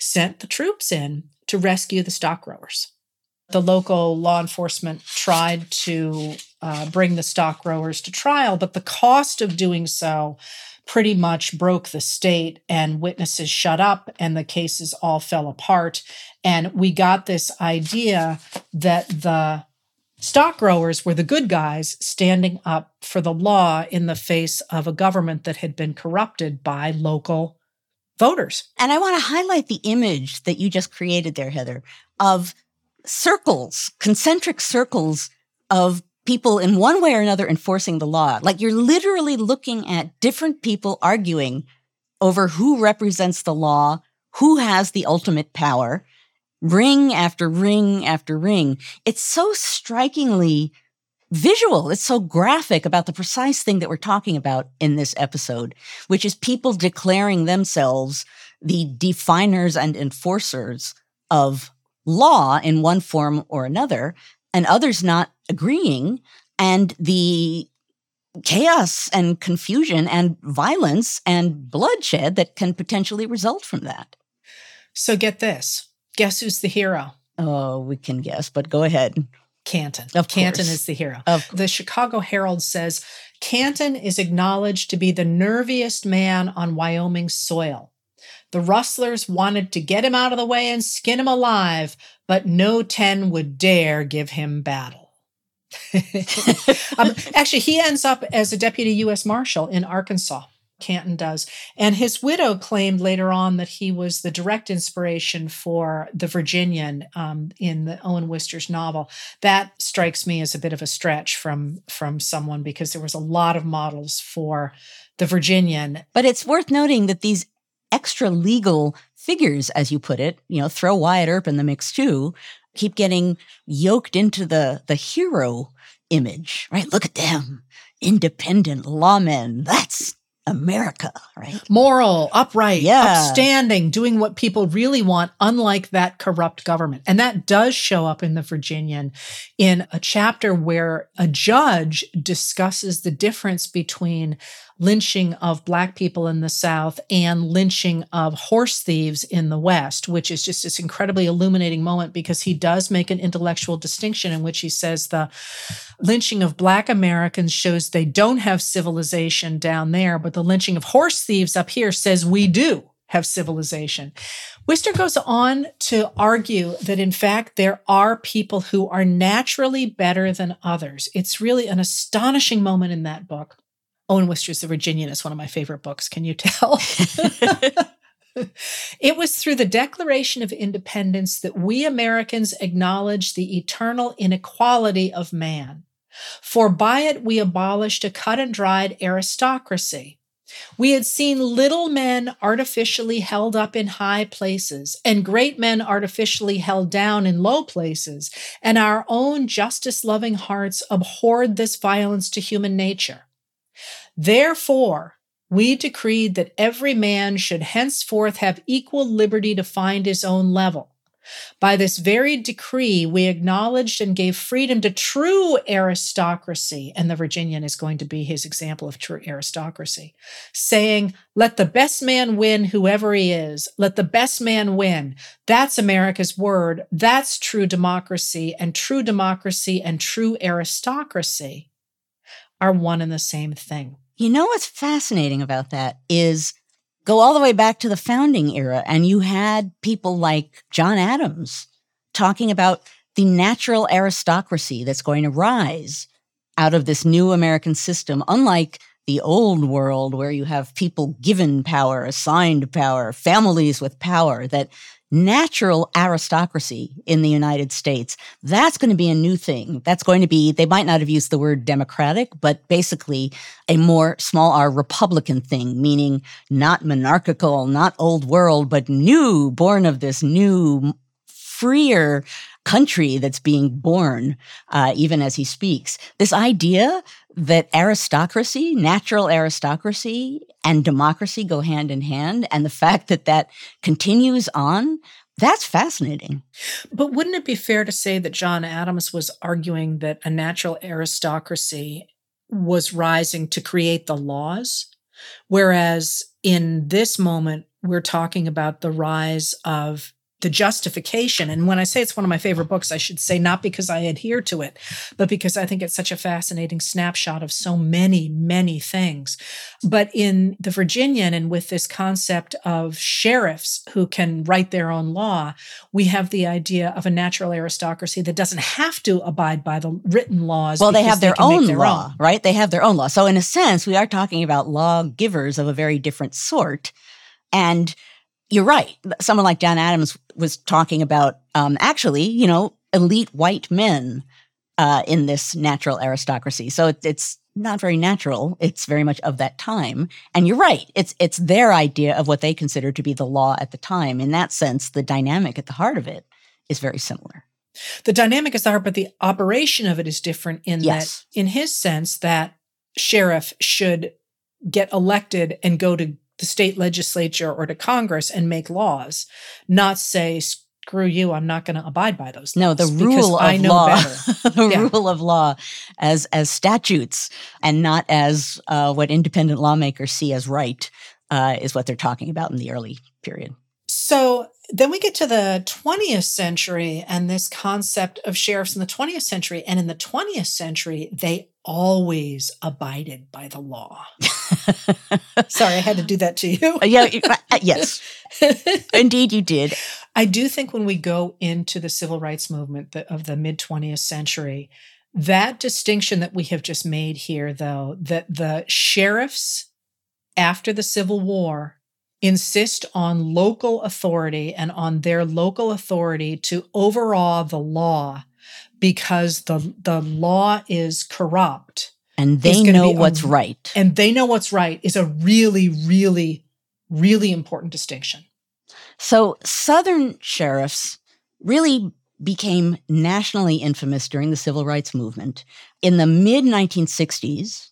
sent the troops in to rescue the stock growers the local law enforcement tried to uh, bring the stock growers to trial, but the cost of doing so pretty much broke the state, and witnesses shut up, and the cases all fell apart. And we got this idea that the stock growers were the good guys standing up for the law in the face of a government that had been corrupted by local voters. And I want to highlight the image that you just created there, Heather, of circles, concentric circles of people in one way or another enforcing the law. Like you're literally looking at different people arguing over who represents the law, who has the ultimate power, ring after ring after ring. It's so strikingly visual. It's so graphic about the precise thing that we're talking about in this episode, which is people declaring themselves the definers and enforcers of law in one form or another, and others not agreeing, and the chaos and confusion and violence and bloodshed that can potentially result from that. So, get this guess who's the hero? Oh, we can guess, but go ahead. Canton. Of Canton course. is the hero. Of The Chicago Herald says Canton is acknowledged to be the nerviest man on Wyoming soil. The rustlers wanted to get him out of the way and skin him alive, but no 10 would dare give him battle. <laughs> um, actually, he ends up as a deputy U.S. Marshal in Arkansas. Canton does. And his widow claimed later on that he was the direct inspiration for the Virginian um, in the Owen Wister's novel. That strikes me as a bit of a stretch from from someone because there was a lot of models for the Virginian. But it's worth noting that these extra legal figures, as you put it, you know, throw Wyatt Earp in the mix too, keep getting yoked into the the hero image, right? Look at them, independent lawmen. That's America, right? Moral, upright, Yeah. upstanding, doing what people really want, unlike that corrupt government. And that does show up in the Virginian in a chapter where a judge discusses the difference between lynching of black people in the South and lynching of horse thieves in the West, which is just this incredibly illuminating moment because he does make an intellectual distinction in which he says the lynching of black Americans shows they don't have civilization down there, but the lynching of horse thieves up here says we do have civilization. Wister goes on to argue that in fact there are people who are naturally better than others. It's really an astonishing moment in that book. Owen Wister's The Virginian is one of my favorite books. Can you tell? <laughs> it was through the Declaration of Independence that we Americans acknowledged the eternal inequality of man. For by it we abolished a cut and dried aristocracy. We had seen little men artificially held up in high places and great men artificially held down in low places, and our own justice loving hearts abhorred this violence to human nature. Therefore, we decreed that every man should henceforth have equal liberty to find his own level. By this very decree, we acknowledged and gave freedom to true aristocracy, and the Virginian is going to be his example of true aristocracy, saying, Let the best man win, whoever he is. Let the best man win. That's America's word. That's true democracy, and true democracy and true aristocracy are one and the same thing. You know what's fascinating about that is go all the way back to the founding era, and you had people like John Adams talking about the natural aristocracy that's going to rise out of this new American system, unlike the old world where you have people given power, assigned power, families with power, that natural aristocracy in the United States, that's going to be a new thing. That's going to be, they might not have used the word democratic, but basically a more small r Republican thing, meaning not monarchical, not old world, but new, born of this new, freer country that's being born, uh, even as he speaks. This idea that aristocracy, natural aristocracy, and democracy go hand in hand, and the fact that that continues on, that's fascinating. But wouldn't it be fair to say that John Adams was arguing that a natural aristocracy was rising to create the laws? Whereas in this moment, we're talking about the rise of the justification. And when I say it's one of my favorite books, I should say not because I adhere to it, but because I think it's such a fascinating snapshot of so many, many things. But in the Virginian and with this concept of sheriffs who can write their own law, we have the idea of a natural aristocracy that doesn't have to abide by the written laws. Well, they have their make own their law, own. right? They have their own law. So, in a sense, we are talking about lawgivers of a very different sort. And you're right. Someone like John Adams was talking about um, actually, you know, elite white men uh, in this natural aristocracy. So it, it's not very natural. It's very much of that time. And you're right. It's it's their idea of what they consider to be the law at the time. In that sense, the dynamic at the heart of it is very similar. The dynamic is the heart, but the operation of it is different in Yes. that, in his sense, that sheriff should get elected and go to the state legislature or to Congress and make laws, not say, screw you, I'm not going to abide by those No, the rule of I know law, <laughs> the Yeah. rule of law as as statutes and not as uh, what independent lawmakers see as right uh, is what they're talking about in the early period. So then we get to the 20th century and this concept of sheriffs in the 20th century. And in the 20th century, they always abided by the law. <laughs> Sorry, I had to do that to you. yeah, uh, yes. <laughs> Indeed, you did. I do think when we go into the civil rights movement of the mid 20th century, that distinction that we have just made here, though, that the sheriffs after the Civil War insist on local authority and on their local authority to overawe the law because the the law is corrupt. And they know what's a, right. And they know what's right is a really really really important distinction. So southern sheriffs really became nationally infamous during the civil rights movement in the mid 1960s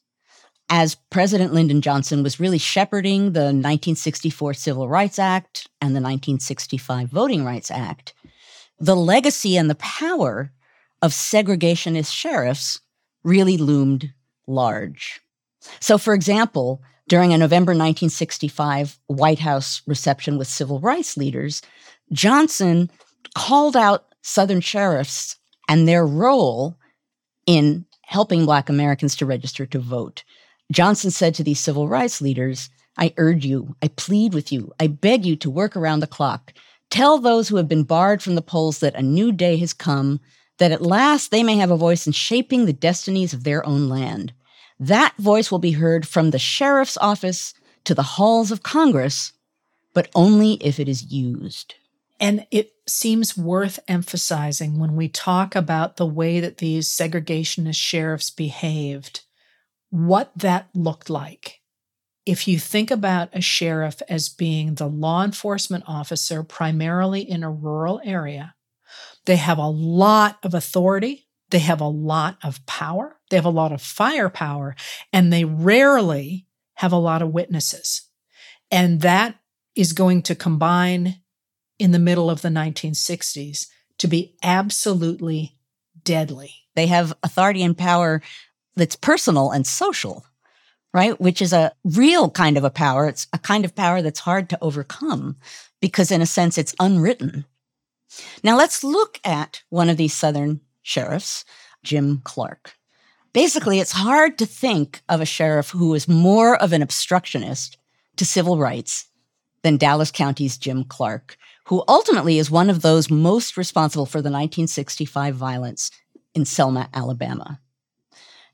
as President Lyndon Johnson was really shepherding the 1964 Civil Rights Act and the 1965 Voting Rights Act, the legacy and the power of segregationist sheriffs really loomed large. So, for example, during a November 1965 White House reception with civil rights leaders, Johnson called out Southern sheriffs and their role in helping Black Americans to register to vote. Johnson said to these civil rights leaders, I urge you, I plead with you, I beg you to work around the clock. Tell those who have been barred from the polls that a new day has come, that at last they may have a voice in shaping the destinies of their own land. That voice will be heard from the sheriff's office to the halls of Congress, but only if it is used. And it seems worth emphasizing when we talk about the way that these segregationist sheriffs behaved what that looked like. If you think about a sheriff as being the law enforcement officer primarily in a rural area, they have a lot of authority, they have a lot of power, they have a lot of firepower, and they rarely have a lot of witnesses. And that is going to combine in the middle of the 1960s to be absolutely deadly. They have authority and power that's personal and social, right? Which is a real kind of a power. It's a kind of power that's hard to overcome because, in a sense, it's unwritten. Now, let's look at one of these Southern sheriffs, Jim Clark. Basically, it's hard to think of a sheriff who is more of an obstructionist to civil rights than Dallas County's Jim Clark, who ultimately is one of those most responsible for the 1965 violence in Selma, Alabama.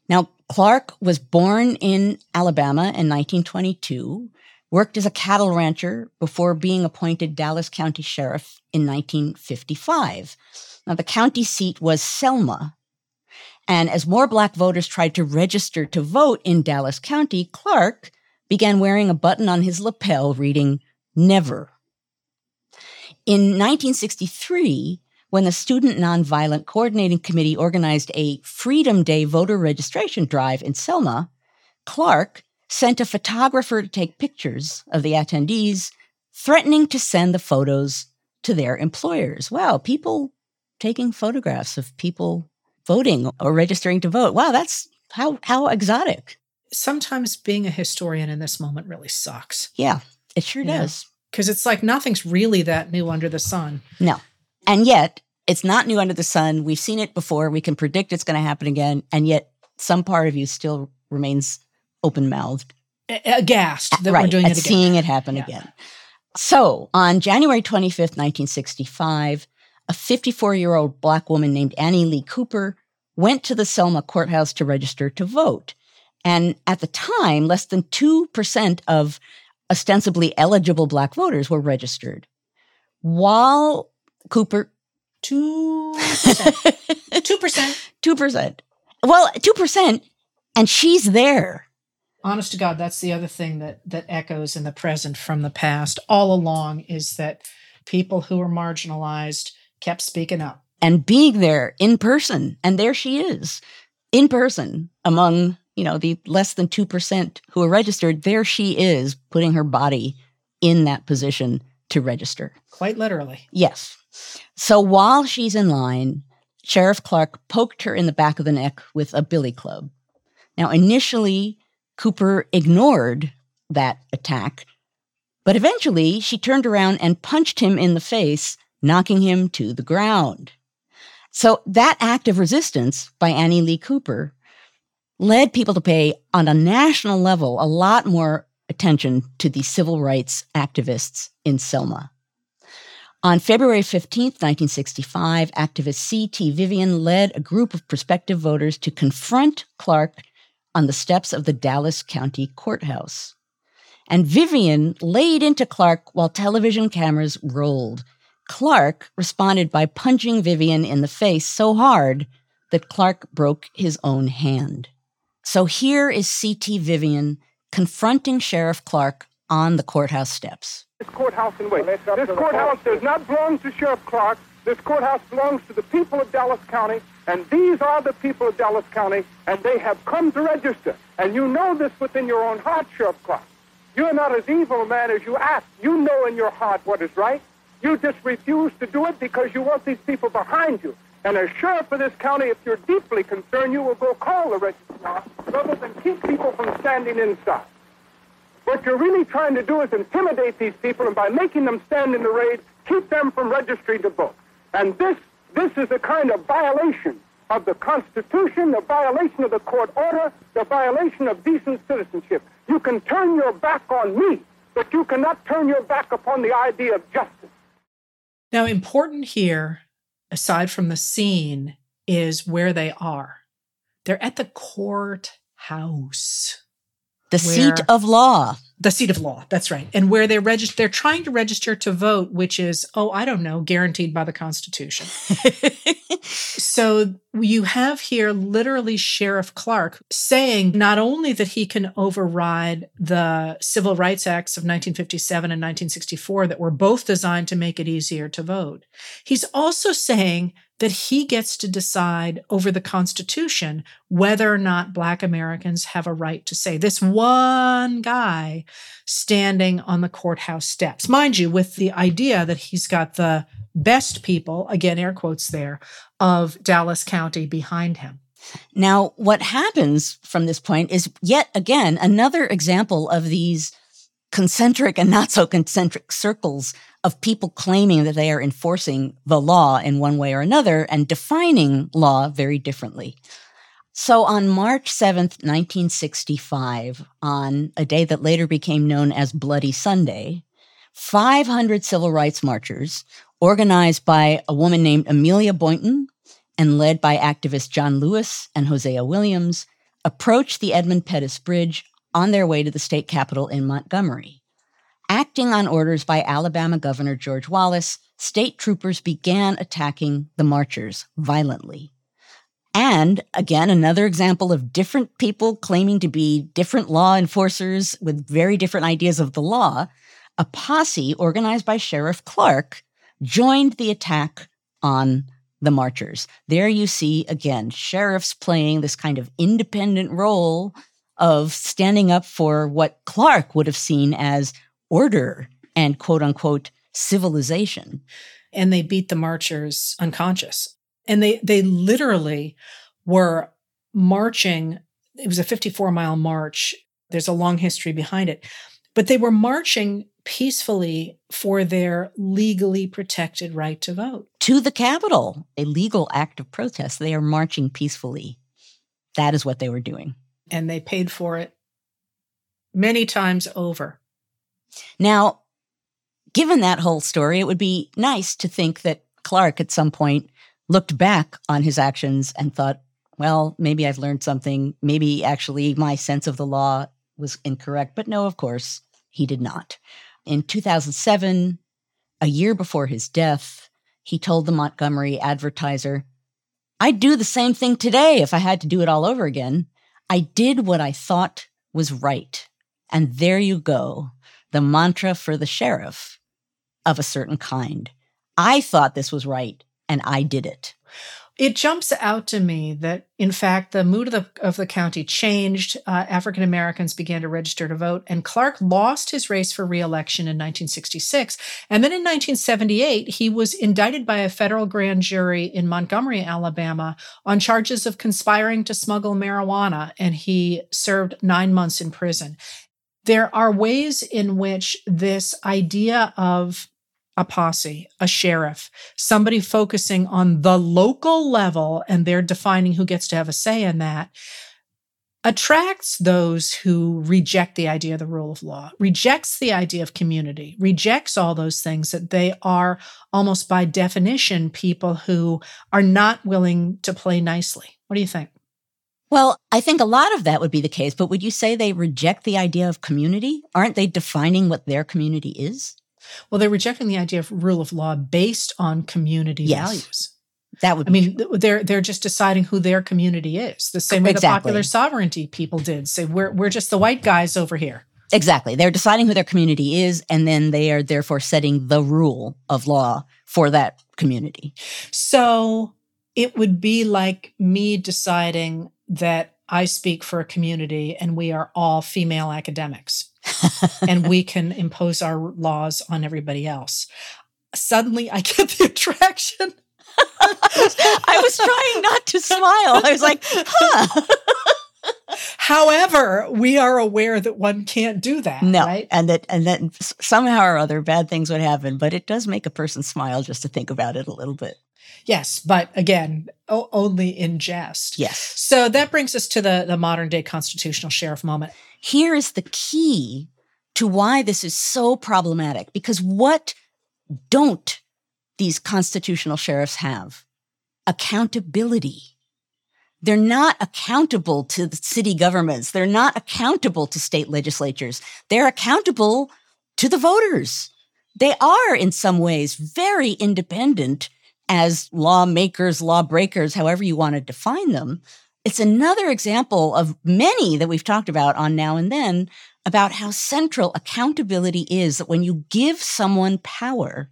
Now, Clark was born in Alabama in 1922, worked as a cattle rancher before being appointed Dallas County Sheriff in 1955. Now, the county seat was Selma. And as more Black voters tried to register to vote in Dallas County, Clark began wearing a button on his lapel reading, Never. In 1963, when the Student Nonviolent Coordinating Committee organized a Freedom Day voter registration drive in Selma, Clark sent a photographer to take pictures of the attendees, threatening to send the photos to their employers. Wow, people taking photographs of people voting or registering to vote. Wow, that's how how exotic. Sometimes being a historian in this moment really sucks. Yeah, it sure does. Because it's like nothing's really that new under the sun. No. And yet, it's not new under the sun. We've seen it before. We can predict it's going to happen again. And yet, some part of you still remains open mouthed, aghast that right, we're doing at it again. seeing it happen yeah. again. So, on January 25th, 1965, a 54 year old Black woman named Annie Lee Cooper went to the Selma courthouse to register to vote. And at the time, less than 2% of ostensibly eligible Black voters were registered. While Cooper <laughs> Two percent. Two percent. <laughs> Two percent. Well, two percent, and she's there. Honest to God, that's the other thing that that echoes in the present from the past all along is that people who are marginalized kept speaking up and being there in person, and there she is in person among you know the less than two percent who are registered. There she is, putting her body in that position to register. Quite literally. Yes. So while she's in line, Sheriff Clark poked her in the back of the neck with a billy club. Now, initially, Cooper ignored that attack, But eventually, she turned around and punched him in the face, knocking him to the ground. So that act of resistance by Annie Lee Cooper led people to pay on a national level a lot more attention to the civil rights activists in Selma. On February 15, 1965, activist C.T. Vivian led a group of prospective voters to confront Clark on the steps of the Dallas County Courthouse. And Vivian laid into Clark while television cameras rolled. Clark responded by punching Vivian in the face so hard that Clark broke his own hand. So here is C.T. Vivian confronting Sheriff Clark on the courthouse steps. This courthouse in Wake. This courthouse does not belong to Sheriff Clark. This courthouse belongs to the people of Dallas County, and these are the people of Dallas County, and they have come to register. And you know this within your own heart, Sheriff Clark. You're not as evil a man as you act. You know in your heart what is right. You just refuse to do it because you want these people behind you. And as sheriff of this county, if you're deeply concerned, you will go call the registrar rather than keep people from standing inside. What you're really trying to do is intimidate these people, and by making them stand in the raid, keep them from registering to vote. And this, this is a kind of violation of the Constitution, the violation of the court order, the violation of decent citizenship. You can turn your back on me, but you cannot turn your back upon the idea of justice. Now, important here, aside from the scene, is where they are. They're at the courthouse. The seat of law. The seat of law. That's right. And where they register, they're trying to register to vote, which is, oh, I don't know, guaranteed by the Constitution. <laughs> so you have here literally Sheriff Clark saying not only that he can override the Civil Rights Acts of 1957 and 1964 that were both designed to make it easier to vote, he's also saying that he gets to decide over the Constitution whether or not Black Americans have a right to say. This one guy standing on the courthouse steps, mind you, with the idea that he's got the best people, again, air quotes there, of Dallas County behind him. Now, what happens from this point is yet again another example of these concentric and not so concentric circles of people claiming that they are enforcing the law in one way or another and defining law very differently. So on March 7th, 1965, on a day that later became known as Bloody Sunday, 500 civil rights marchers, organized by a woman named Amelia Boynton and led by activists John Lewis and Hosea Williams, approached the Edmund Pettus Bridge on their way to the state capitol in Montgomery. Acting on orders by Alabama Governor George Wallace, state troopers began attacking the marchers violently. And again, another example of different people claiming to be different law enforcers with very different ideas of the law. A posse organized by Sheriff Clark joined the attack on the marchers. There you see again sheriffs playing this kind of independent role of standing up for what Clark would have seen as order and quote unquote civilization. And they beat the marchers unconscious. And they they literally were marching. It was a 54 mile march. There's a long history behind it. But they were marching peacefully for their legally protected right to vote. To the Capitol, a legal act of protest. They are marching peacefully. That is what they were doing and they paid for it many times over. Now, given that whole story, it would be nice to think that Clark at some point looked back on his actions and thought, well, maybe I've learned something. Maybe actually my sense of the law was incorrect. But no, of course, he did not. In 2007, a year before his death, he told the Montgomery Advertiser, I'd do the same thing today if I had to do it all over again. I did what I thought was right. And there you go, the mantra for the sheriff of a certain kind. I thought this was right, and I did it it jumps out to me that, in fact, the mood of the, of the county changed. Uh, African Americans began to register to vote, and Clark lost his race for reelection in 1966. And then in 1978, he was indicted by a federal grand jury in Montgomery, Alabama, on charges of conspiring to smuggle marijuana, and he served nine months in prison. there are ways in which this idea of a posse, a sheriff, somebody focusing on the local level and they're defining who gets to have a say in that attracts those who reject the idea of the rule of law, rejects the idea of community, rejects all those things that they are almost by definition people who are not willing to play nicely. What do you think? Well, I think a lot of that would be the case, but would you say they reject the idea of community? Aren't they defining what their community is? Well, they're rejecting the idea of rule of law based on community yes. values. That would. I mean, true. they're they're just deciding who their community is. The same way exactly. the popular sovereignty people did. Say we're we're just the white guys over here. Exactly. They're deciding who their community is, and then they are therefore setting the rule of law for that community. So it would be like me deciding that I speak for a community and we are all female academics and we <laughs> can impose our laws on everybody else. Suddenly I get the attraction. <laughs> I was trying not to smile. I was like, <laughs> huh. However, we are aware that one can't do that. No, right? and that and that somehow or other bad things would happen. But it does make a person smile just to think about it a little bit. Yes, but again, o- only in jest. Yes. So that brings us to the the modern day constitutional sheriff moment. Here is the key to why this is so problematic because what don't these constitutional sheriffs have? Accountability. They're not accountable to the city governments. They're not accountable to state legislatures. They're accountable to the voters. They are, in some ways, very independent as lawmakers, lawbreakers, however you want to define them. It's another example of many that we've talked about on Now and Then about how central accountability is that when you give someone power,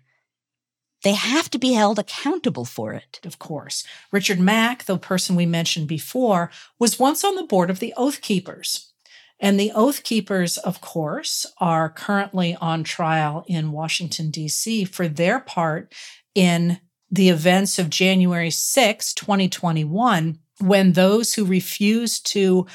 they have to be held accountable for it. Of course. Richard Mack, the person we mentioned before, was once on the board of the Oath Keepers. And the Oath Keepers, of course, are currently on trial in Washington, D.C. for their part in the events of January 6, 2021, when those who refused to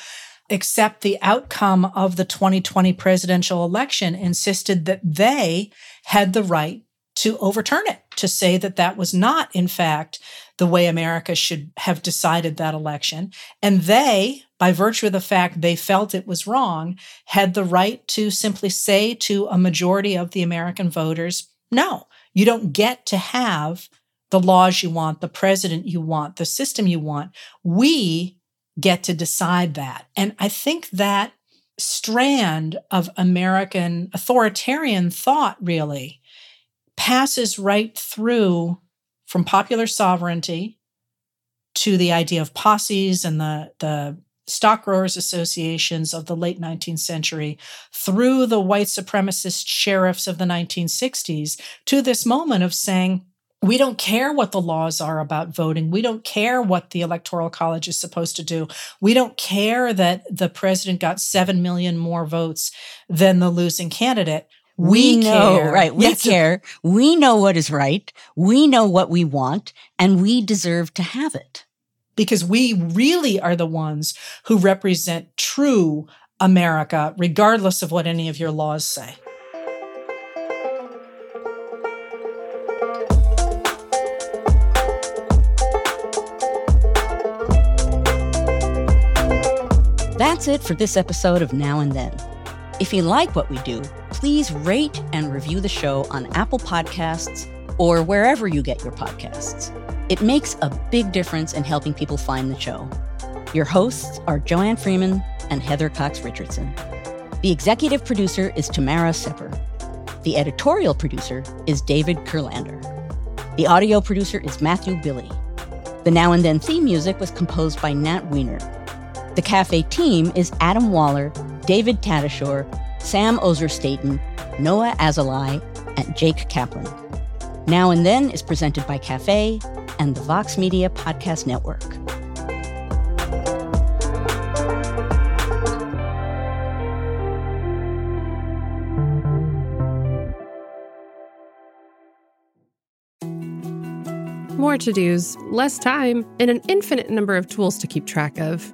accept the outcome of the 2020 presidential election insisted that they had the right to overturn it, to say that that was not, in fact, the way America should have decided that election. And they, by virtue of the fact they felt it was wrong, had the right to simply say to a majority of the American voters, no, you don't get to have the laws you want, the president you want, the system you want. We get to decide that. And I think that strand of American authoritarian thought really passes right through from popular sovereignty to the idea of posses and the, the stock growers associations of the late 19th century through the white supremacist sheriffs of the 1960s to this moment of saying, we don't care what the laws are about voting. We don't care what the electoral college is supposed to do. We don't care that the president got 7 million more votes than the losing candidate. We, we know, care. right? We yes. care. We know what is right. We know what we want, and we deserve to have it. Because we really are the ones who represent true America, regardless of what any of your laws say. That's it for this episode of Now and Then. If you like what we do, please rate and review the show on Apple Podcasts or wherever you get your podcasts. It makes a big difference in helping people find the show. Your hosts are Joanne Freeman and Heather Cox Richardson. The executive producer is Tamara Sepper. The editorial producer is David Kurlander. The audio producer is Matthew Billy. The Now and Then theme music was composed by Nat Weiner. The cafe team is Adam Waller, David Tatasciore, Sam Ozer Staten, Noah Azulai, and Jake Kaplan. Now and Then is presented by Cafe and the Vox Media Podcast Network. More to dos, less time, and an infinite number of tools to keep track of.